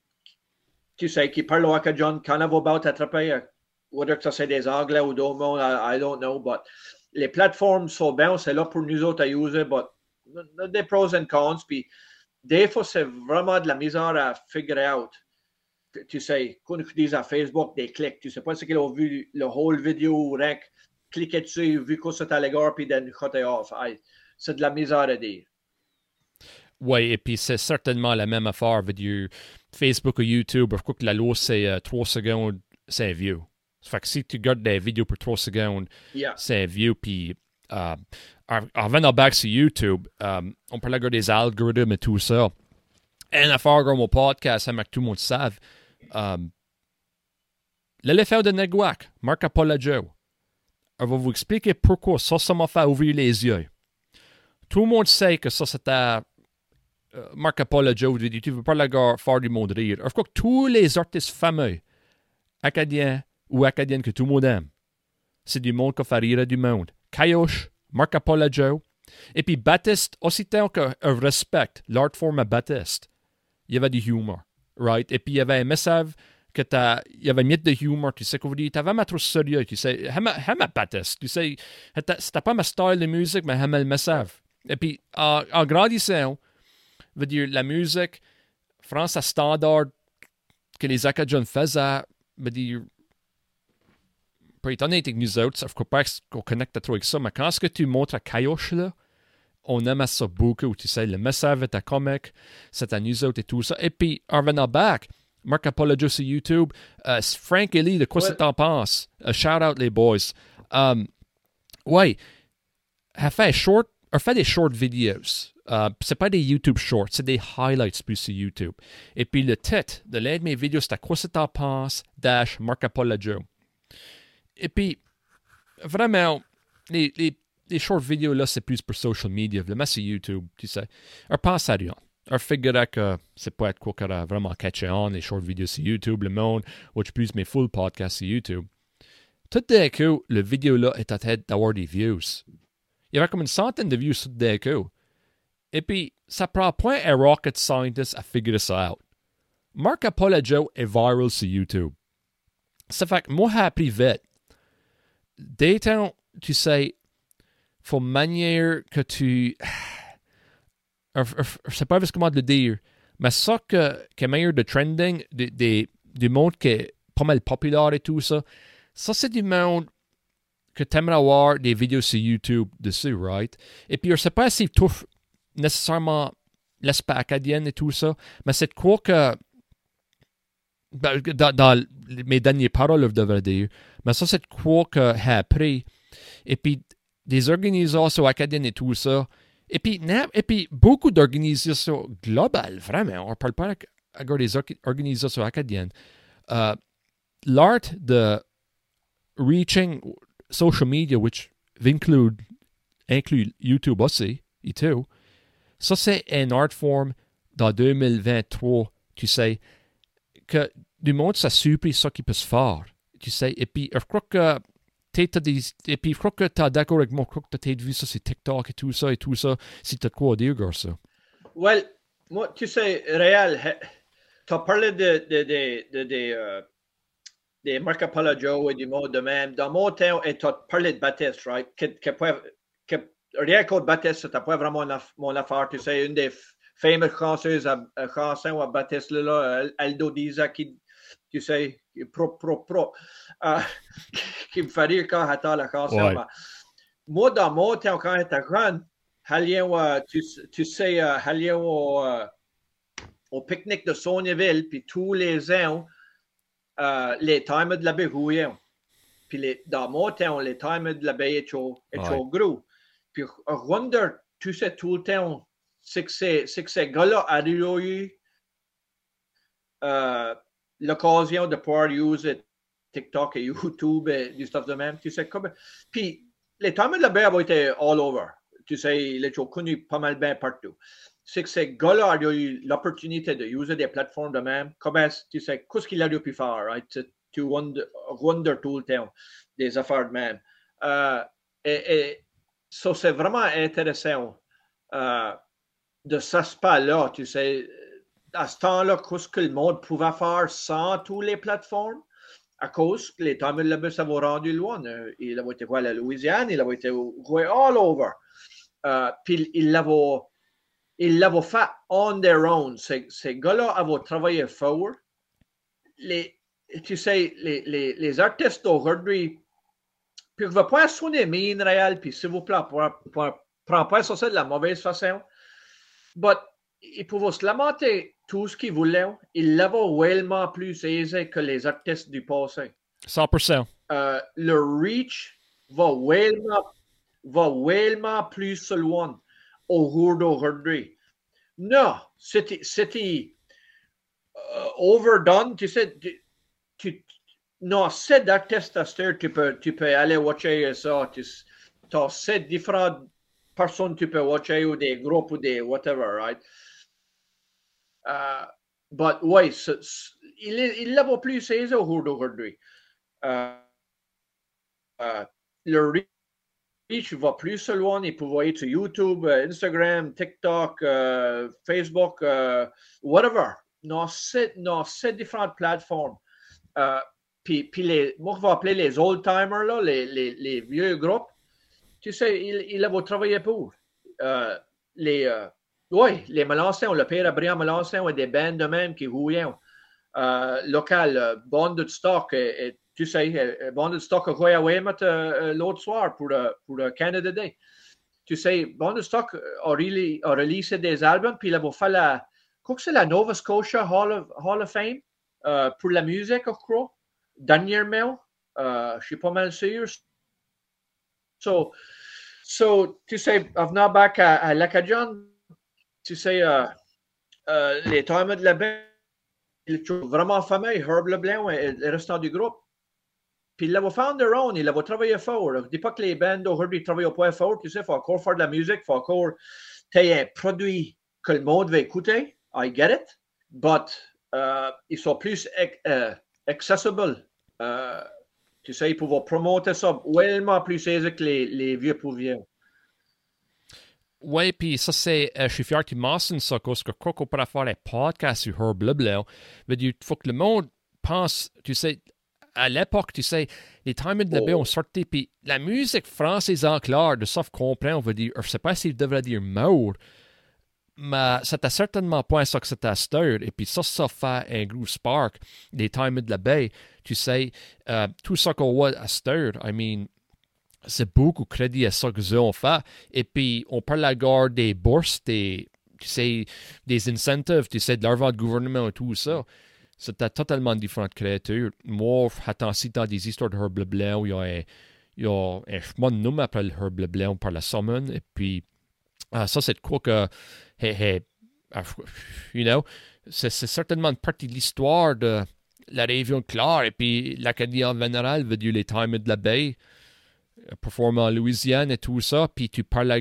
tu sais, qui parle Acadian, quand on va attraper, whether que ça c'est des Anglais ou d'autres monde, I, I don't know, but les plateformes sont bien, c'est là pour nous autres à user, mais des pros et cons. Puis des fois, c'est vraiment de la misère à figure out. Tu sais, quand tu dis à Facebook des clics, tu sais pas ce qu'ils ont vu le whole vidéo, rec, cliquer dessus, vu que c'est à l'égard, puis then cut off. C'est de la misère à dire. Oui, et puis c'est certainement la même affaire avec Facebook ou YouTube. Pourquoi que la loi, c'est 3 euh, secondes, c'est vieux? Fait que si tu gardes des vidéos pour 3 secondes, c'est vieux. Puis, euh, en revenant back sur YouTube, euh, on parlait des algorithmes et tout ça. Une affaire dans mon podcast, que tout le monde savent. Euh, L'éléphant de Neguac, Marc Apollo On va vous expliquer pourquoi ça, ça m'a fait ouvrir les yeux. Tout le monde sait que ça, c'était euh, Marc Apollo Tu veux pas la faire du monde rire. Je crois que tous les artistes fameux acadiens ou acadienne que tout le monde aime. C'est du monde qui fait rire du monde. Cayoche, Marc Apollo. Et puis Baptiste, aussitôt qu'on respecte l'art forme à Baptiste, il y avait du humour, right? Et puis il y avait un message que t'as, il y avait mis de humour, tu sais, qu'on vous dit, vraiment trop sérieux, tu sais, j'aime ma bâtisse, tu sais, c'était pas ma style de musique, mais j'aime le message. Et puis, en, grandissant, veut dire, la musique, France à standard que les Acadiens faisaient, veut dire, être honnête avec nous autres, ne crois pas qu'on connecte trop avec ça, mais quand ce que tu montres à Kayosh, là, on aime ça beaucoup, tu sais, le message est à comique, c'est à nous autres et tout ça. Et puis, en revenant back, Marc Apologio sur YouTube, uh, Frank Lee, de quoi ouais. t'en penses? Uh, shout out les boys. Um, ouais, a fait, short, a fait des short videos. Uh, c'est pas des YouTube shorts, c'est des highlights plus sur YouTube. Et puis le titre de l'un de mes vidéos, c'est à quoi t'en penses? Dash Marc Apologio. Et puis, vraiment, les, les les short vidéos là, c'est plus pour social media. Le c'est YouTube, tu sais. Alors, pense à rien. Alors, figure que c'est pas être quoi qu'on a vraiment catché on les short vidéos sur YouTube, le monde, watch plus mes full podcasts sur YouTube. Tout d'un coup, le vidéo là est à tête d'avoir des views. Il y avait comme une centaine de views tout d'un coup. Et puis, ça prend point un rocket scientist à figurer ça out. Marc Apologio est viral sur YouTube. Ça fait que moi, j'ai appris vite. Dès tu sais, faut manière que tu. Je sais pas comment le dire, mais ça que, qui est meilleur de trending, de, de, du monde qui est pas mal populaire et tout ça, ça c'est du monde que tu aimerais avoir des vidéos sur YouTube dessus, right? Et puis je sais pas si tu nécessairement l'aspect acadien et tout ça, mais c'est quoi que. Dans, dans, mes dernières paroles, je devrais dire, mais ça c'est quoi que j'ai appris. Et puis, des organisations acadiennes et tout ça. Et puis, et puis beaucoup d'organisations globales, vraiment, on ne parle pas avec des organisations acadiennes. Uh, l'art de reaching social media, which include, inclut YouTube aussi, et tout, ça c'est un art form dans 2023, tu sais, que du monde, ça surpris ce qui peut se faire, tu sais. Et puis, je crois que des, et puis je crois que tu es d'accord avec moi, je crois que tu as vu ça sur TikTok et tout ça et tout ça, si tu as quoi à dire, ça. Well, moi, tu sais, Réal, tu as parlé de, de, de, de, euh, des Marc Apollo et du mot de même. Dans mon temps, tu as parlé de Baptiste, right? Que, que, que, rien qu'au Baptiste, c'était pas vraiment mon affaire. Tu sais, une des fameuses chanseuses chansons à Baptiste, là, Aldo Diza, qui, tu sais, pro, pro, pro. Uh, qui me fait rire quand j'attends la chanson. Ouais. Moi, dans mon temps, quand j'étais jeune, uh, tu, tu sais, uh, j'allais au, au pique-nique de Sonyville, puis tous les ans, les timers de la baie Puis les, dans mon temps, les timers de la baie étaient ouais. gros. Puis je wonder, tu sais, tout le temps, c'est que ces gars-là ont eu uh, l'occasion de pouvoir utiliser TikTok et YouTube et du stuff de même. Tu sais, comme... Puis, les la Baie ont été all over. Tu sais, il est connu pas mal bien partout. C'est que ces gars-là ont eu l'opportunité de utiliser des plateformes de même. Comment, tu sais, qu'est-ce qu'il a pu faire, right? Tu wonder, tout le temps des affaires de même. Uh, et, et c'est vraiment intéressant uh, de ce aspect-là, tu sais, à ce temps-là, qu'est-ce que le monde pouvait faire sans toutes les plateformes? à cause que les Tamil Labus avaient rendu loin. Il avait été à la Louisiane, il avait été all over. Uh, puis il l'avait, il l'avait fait on their own. Ces, ces gars-là avaient travaillé fort. Les, tu sais, les, les, artistes d'aujourd'hui, puis je ne vais pas sonner mine réel, puis s'il vous plaît, prends pas ça de la mauvaise façon. But ils pouvaient se lamenter tout ce qu'ils voulaient, ils l'avaient réellement plus aisé que les artistes du passé. 100%. Euh, le reach va réellement, va réellement plus loin au jour d'aujourd'hui. Non, c'était, c'était uh, overdone. Tu sais, tu, tu non, c'est d'artistes tu peux, tu peux aller watcher ça. Tu as sept différentes personnes tu peux watcher ou des groupes ou des whatever, right? Uh, but oui, il l'avait plus saisi au jour d'aujourd'hui. Uh, uh, le reach va plus loin. Il peut voir sur YouTube, Instagram, TikTok, Facebook, whatever. Dans ces, différentes plateformes. Euh, puis, puis les, moi, je vais appeler les old-timers, les, les, les, vieux groupes. Tu sais, il, il avait travaillé pour. Euh, les, euh, oui, les Melançons, le père Abraham Melançon et des bands de même qui rouillaient. Euh, local, euh, Bonded Stock, et, tu sais, Bonded Stock a joué à Weymouth l'autre soir pour, pour Canada Day. Tu sais, Bonded Stock a, really, a releasé des albums, puis il a fait la, la Nova Scotia Hall of, Hall of Fame pour la musique, je crois dernièrement. Euh, je suis pas mal sûr. So, so tu sais, en venant back à, à l'Acadian, tu sais, euh, euh, les times de la baie, il est vraiment fameux, Herb Leblanc et le restant du groupe. Puis il l'avait fait on their own, il avait travaillé fort. Je ne dis pas que les bands aujourd'hui travaillent pas fort, tu sais, il faut encore faire de la musique, il faut encore un produit que le monde va écouter. I get it. But uh, ils sont plus uh. Euh, tu sais, ils pouvaient promouvoir ça vraiment plus aisé que les, les vieux pouvaient. Oui, puis ça, c'est. Euh, je suis fier que tu mentionnes ça, parce que quoi qu'on pourrait faire les podcasts sur Herb Leblanc, mais il faut que le monde pense, tu sais, à l'époque, tu sais, les Time de oh. ont sorti, puis la musique française en clair, de sauf comprendre, on va dire, je sais pas s'il devrait dire mort, mais c'était certainement pas ça que c'était stir. Et puis ça, ça fait un gros spark des times de la baie. Tu sais, euh, tout ça qu'on voit à stir, I mean, c'est beaucoup crédit à ça que ont fait. Et puis, on parle à la des bourses, des, tu sais, des incentives, tu sais, de l'argent de gouvernement et tout ça. C'était totalement différent de créature. Moi, attends, si dans des histoires de Herb Leblanc où il y a un, il y a un chemin de nom après le Herb Leblanc par la Summon, et puis, ah, ça, c'est quoi que hey, hey, you know, c'est certainement une partie de l'histoire de la région Clare et puis l'Acadie en général veut dire les times de la baie, euh, performer en Louisiane et tout ça, puis tu parles à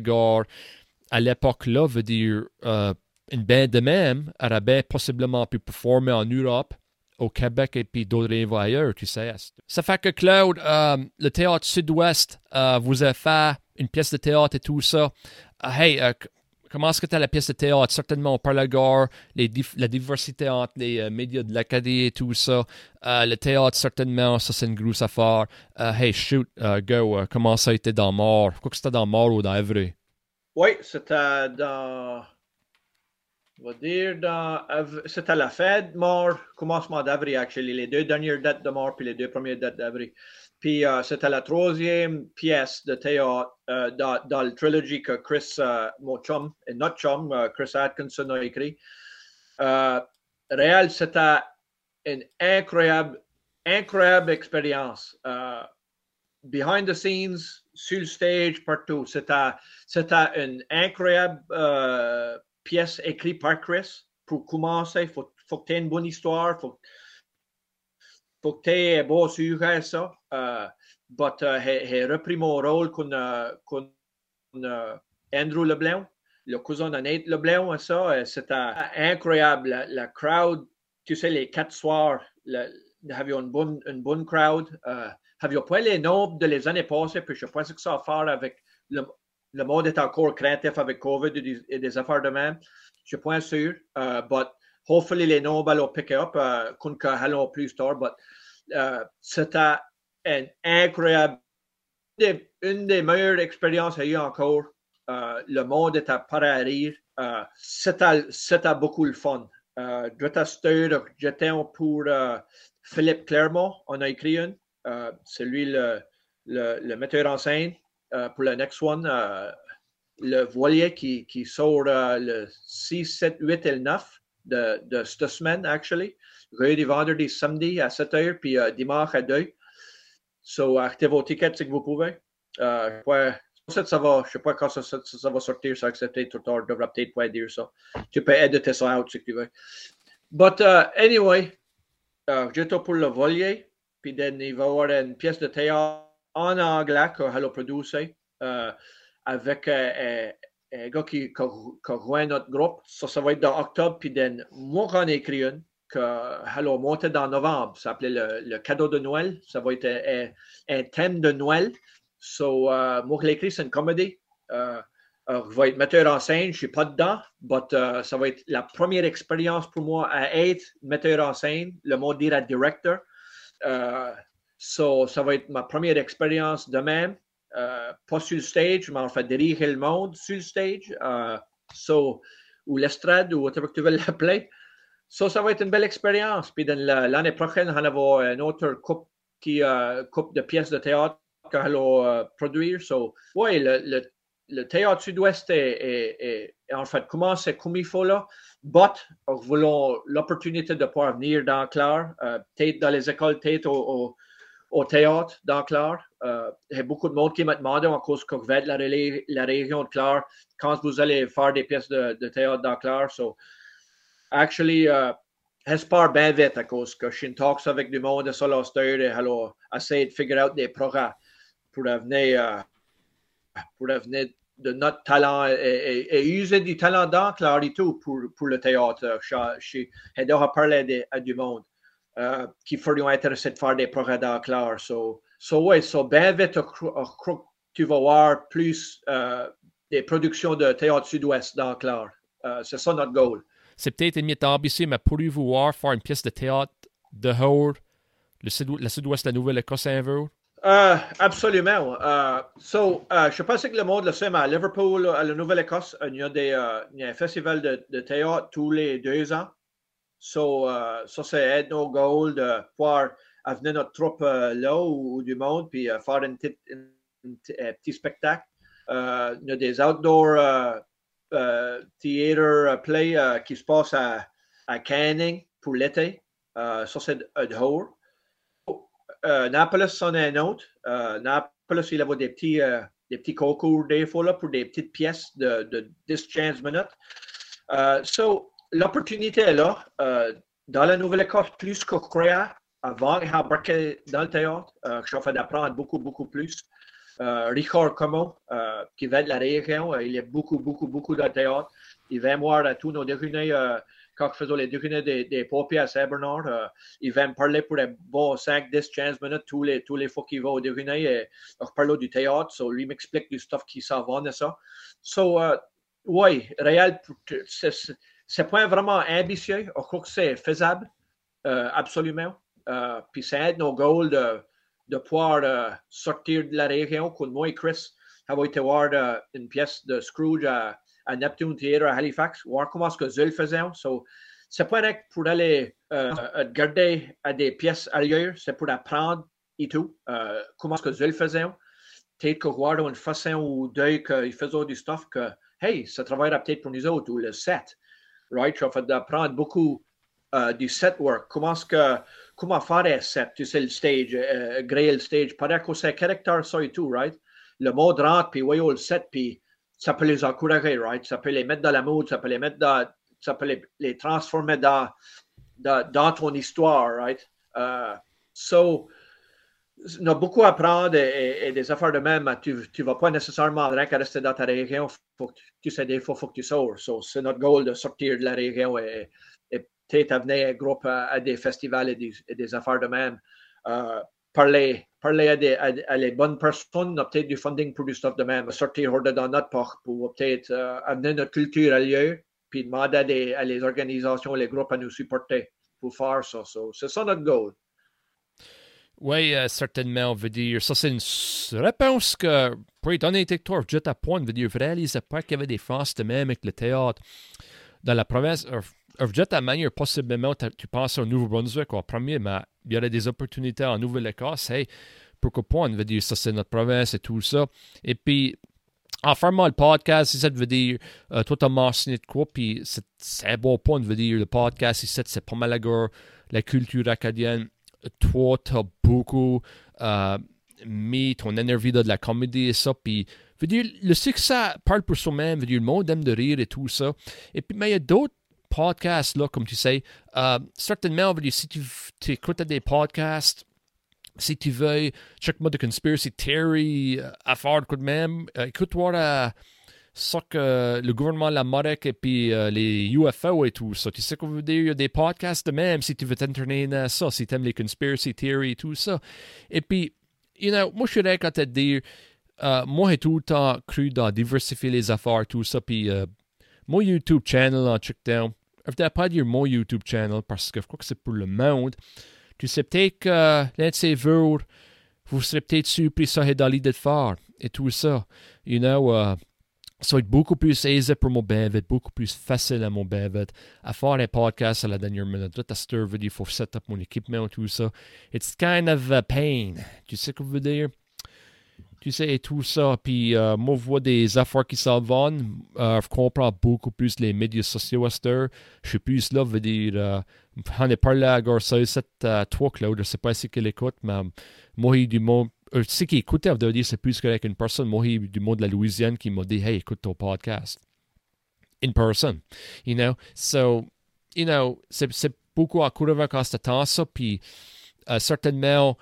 à l'époque là veut dire euh, une baie de même aurait possiblement pu performer en Europe au Québec et puis d'autres ailleurs, tu sais. Ça fait que Claude, euh, le théâtre sud-ouest, vous a fait une pièce de théâtre et tout ça. hey, Comment est-ce que tu as la pièce de théâtre? Certainement, on parle à gare, la diversité entre les euh, médias de l'Acadie et tout ça. Euh, le théâtre, certainement, ça, c'est une grosse affaire. Euh, hey, shoot, go, comment ça a été dans Mort? Quoi que c'était dans Mort ou dans Evry? Oui, c'était dans. On va dire dans. C'était la fête Mort, commencement d'Evry, actually. Les deux dernières dates de Mort, puis les deux premières dates d'Evry. Puis uh, c'était la troisième pièce de théâtre uh, dans, dans le trilogie que Chris, uh, chum, et Chris Atkinson a écrit. réel, c'était une incroyable, incroyable expérience. behind the scenes, sur le stage, partout. C'était, c'était une incroyable pièce écrite par Chris. Pour commencer, il faut, faut que tu aies une bonne histoire, faut que tu aies beau sujet ça. Uh, but he, repris mon rôle uh, con Andrew Leblanc, le cousin de Nate Leblanc. Ça, c'était incroyable. La, la, crowd, tu sais, les quatre soirs, nous avions une bonne, une bonne crowd. Uh, avions pas les nombres de les années passées, puis je pense que ça a à faire avec le, le monde est encore craintif avec COVID et des, et des affaires de même. Je suis pas sûr. Uh, but hopefully les nombres vont pick up, uh, qu'on allons plus tard. But uh, c'était une incroyable, une des meilleures expériences qu'il y a eu encore. Euh, le monde était à rire. Euh, c'était beaucoup le fun. Euh, j'étais pour Philippe Clermont. On a écrit une. C'est lui le, metteur en scène pour le next one. le voilier qui, qui sort le 6, 7, 8 et le 9 de, de cette semaine, actually. Jeudi, vendredi, samedi à 7 h, puis dimanche à 2. So, achetez vos tickets si vous pouvez. Euh, ça va, je ne sais pas quand ça, ça, ça va sortir, ça accepté tout tard, pas dire ça. Tu peux éditer ça out si tu veux. But uh, anyway, uh, j'étais pour le voilier, puis il va y avoir une pièce de théâtre en anglais que Hello produce uh, avec uh, un gars qui, qui, rejoint notre groupe. Ça, va être dans octobre, puis moi j'en ai écrit une que Hello montait dans novembre. Ça s'appelait le, cadeau de Noël. Ça va être un, thème de Noël. So, uh, moi, je l'écris, c'est une comédie. Je vais être metteur en scène, je ne suis pas dedans, mais uh, ça va être la première expérience pour moi à être metteur en scène, le mot dire à directeur. so, ça va être ma première expérience de même. Pas sur le stage, mais en fait diriger le monde sur le stage. so, ou l'estrade, ou whatever tu veux l'appeler. So, ça va être une belle expérience. Puis l'année prochaine, on va avoir une autre coupe, qui, coupe de pièces de théâtre qu'on va produire. So, oui, le, le, le théâtre sud-ouest est, est, est, en fait commence comme il faut là. But, nous voulons l'opportunité de pouvoir venir dans Clare, euh, peut-être dans les écoles, peut-être au, au, au, théâtre dans Clare. Euh, il y a beaucoup de monde qui m'a demandé en cause vous êtes la, la région de Clare, quand vous allez faire des pièces de, de théâtre dans Clare. So, actually, uh, j'espère bien vite à cause que je suis en talks avec du monde sur l'Austère et alors essayer de figure out des programmes pour venir. Uh, pour devenir de notre talent et, et, user du talent d'enclare et tout pour, pour le théâtre. J'ai déjà parlé à du monde euh, qui feraient intéressé de faire des projets d'enclare. So, so ouais, so bien vite, tu vas voir plus euh, des productions de théâtre sud-ouest d'enclare. Euh, c'est ça notre goal. C'est peut-être une ambitieux, mais pourriez-vous voir faire une pièce de théâtre de Howard, le sud-ouest de la Nouvelle-Écosse un jour? Uh, absolument. Uh, so, uh, je pense que le monde le sait, mais à Liverpool, à la Nouvelle-Écosse, il y a des, il y a un festival de, de, théâtre tous les deux ans. So, ça, c'est nos goal de pouvoir amener notre troupe là ou, du monde, puis faire un petit, un petit spectacle. il y a des outdoor theater play qui se passent à, à Canning pour l'été. ça, c'est dehors. Euh, Naples, c'en est un autre. Euh, Naples, il y a des petits, euh, des petits concours des fois là, pour des petites pièces de, de 10-15 minutes. so, l'opportunité est là. dans la Nouvelle-Écosse, plus que créa avant d'embarquer dans le théâtre, je fait d'apprendre beaucoup, beaucoup plus. Richard Como, qui vient de la région, il a beaucoup, beaucoup, beaucoup de théâtre. Il vient voir à tous nos déjeuners quand je faisais les déjeuners des, des à Saint-Bernard, euh, il va me parler pour les bons 5, 10, 15 minutes tous les, tous les fois qu'il va au déjeuner. Et, je parle du théâtre, so, lui m'explique du stuff qui s'en va et ça. So, oui, réel, c'est pas vraiment ambitieux. Je crois que c'est faisable, euh, absolument. Euh, puis c'est nos goals de, de pouvoir euh, sortir de la région. Comme moi et Chris, avons été voir une pièce de Scrooge à à Neptune Theatre à Halifax, voir comment ce que Zul faisait. So, c'est pas pour aller garder à des pièces ailleurs, c'est pour apprendre et tout, comment ce que Zul faisait. Peut-être que voir une façon ou deux qu'il faisait du stuff que, hey, ça travaillera peut-être pour nous autres, ou le set. Right? Ça fait d'apprendre beaucoup uh, du set work. Comment, que, comment faire un set, tu sais, le stage, uh, créer le stage. Pas que c'est caractère, ça et tout, right? Le mode rentre, puis voyons le set, puis ça peut les encourager, right? Ça peut les mettre dans la mode, ça peut les mettre dans, ça peut les, les transformer dans, dans, dans, ton histoire, right? Uh, so, on a beaucoup à apprendre et, des affaires de même. Tu ne vas pas nécessairement rien qu'à rester dans ta région. Tu sais, des fois, il faut que tu sors. So, c'est notre goal de sortir de la région et, peut-être amener un groupe à, à, des festivals et des, affaires de même. Uh, parler, parler à, des, à, à, les bonnes personnes, peut-être du funding pour du stuff de même, sortir hors de dans notre porte pour peut-être euh, amener notre culture ailleurs, puis demander à, des, à les organisations, les groupes à nous supporter pour faire ça. So, c'est ça notre goal. Oui, euh, certainement, on veut dire. Ça, c'est une réponse que, pour être honnête avec toi, je à point, veut dire, je réalisais pas qu'il y avait des France de même avec le théâtre dans la province. Juste à manière, possiblement, tu penses au Nouveau-Brunswick en premier, mais il y aurait des opportunités en Nouvelle-Écosse. Hey, pourquoi pas? On veut dire ça, c'est notre province et tout ça. Et puis, en fermant le podcast, ça veut dire, euh, toi, tu as mentionné de quoi, puis c'est un bon point, veut dire, le podcast ici, c'est pas mal la culture acadienne. Toi, tu as beaucoup euh, mis ton énergie de la comédie et ça, puis veut dire, le succès parle pour soi-même, veut dire, le monde aime de rire et tout ça. Et puis, mais il y a d'autres podcasts, là, comme tu sais. Euh, certainement, si tu écoutes des podcasts, si tu veux, check-moi de Conspiracy Theory, euh, à faire de même, euh, écoute-moi euh, ça que le gouvernement la Marek et puis euh, les UFO et tout ça. Tu sais qu'on veut dire, il y a des podcasts de même si tu veux t'entraîner à ça, si tu aimes les Conspiracy Theory et tout ça. Et puis, you know, moi je suis quand te dire, uh, moi j'ai tout le temps cru dans diversifier les affaires, tout ça, puis uh, mon YouTube channel en check down. Je ne pas dire mon YouTube channel parce que je crois que c'est pour le monde. tu sais peut-être que l'un de ces jours, vous serez peut-être surpris ça dans l'idée de faire et tout ça. You know, uh, ça va être beaucoup plus aisé pour mon vite, beaucoup plus facile à mon vite, à faire un podcast à la dernière minute. Là, à cette il faut set up mon équipement, tout ça. It's kind of a pain. Tu sais ce que je veux dire? Tu sais, et tout ça. Puis, euh, moi, je vois des affaires qui s'en vont. Euh, je comprends beaucoup plus les médias sociaux à cette. Je suis plus là, je veux dire. Euh, on est parlé à Garça, cette euh, toi, Claude. Je sais pas si qu'elle écoute, mais moi, il du monde sais qui écoutait, on dire c'est plus qu'avec une personne. Moi, du monde de la Louisiane qui m'a dit Hey, écoute ton podcast. In person. You know? So, you know, c'est beaucoup encourageant quand c'est temps ça. Puis, euh, certainement,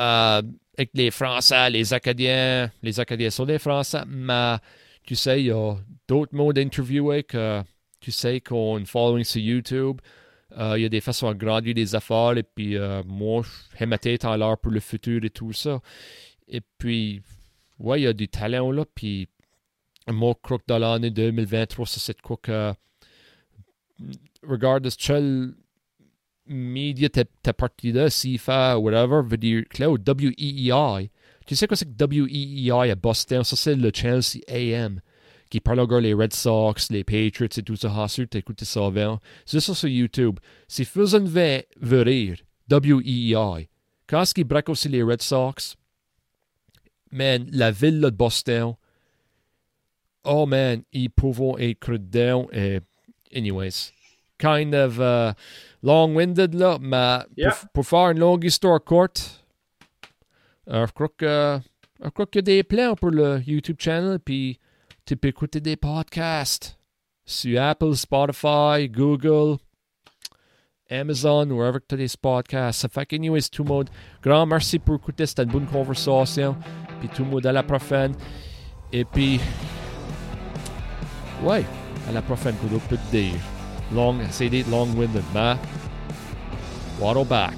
euh, avec les Français, les Acadiens, les Acadiens sont des Français, mais tu sais, il y a d'autres modes d'interviewer que tu sais qu'on following sur YouTube. Euh, il y a des façons à grandir des affaires. Et puis, euh, moi, j'ai ma tête en l'air pour le futur et tout ça. Et puis, ouais, il y a du talent là. Puis, moi, je crois que dans l'année 2023, ça, c'est quoi que. Regardless, quel média t'es parti là, CIFA, whatever, veut dire, Claude, WEEI. Tu sais quoi c'est que WEEI à Boston? Ça, c'est le Chelsea AM qui parle encore les Red Sox, les Patriots et tout ça. Ah, sûr, ça avant. C'est ça sur YouTube. Si faisant veut rire, W-E-E-I. Quand est-ce qu'ils braquent aussi les Red Sox? Man, la ville de Boston. Oh man, ils peuvent être dedans. Et, anyways, kind of uh, long-winded là, mais Yeah. pour, pour faire une longue histoire courte, euh, je crois que je crois qu'il y a des plans pour le YouTube channel, puis tu peux écouter des podcasts sur Apple, Spotify, Google, Amazon, wherever tu as des podcasts. Ça fait que, anyways, tout le monde, grand merci pour écouter, c'était une bonne conversation. Puis tout le monde à la prochaine. Et puis, ouais, à la prochaine, que d'autres dire. Long, c'est des long-winded, mais, waddle back.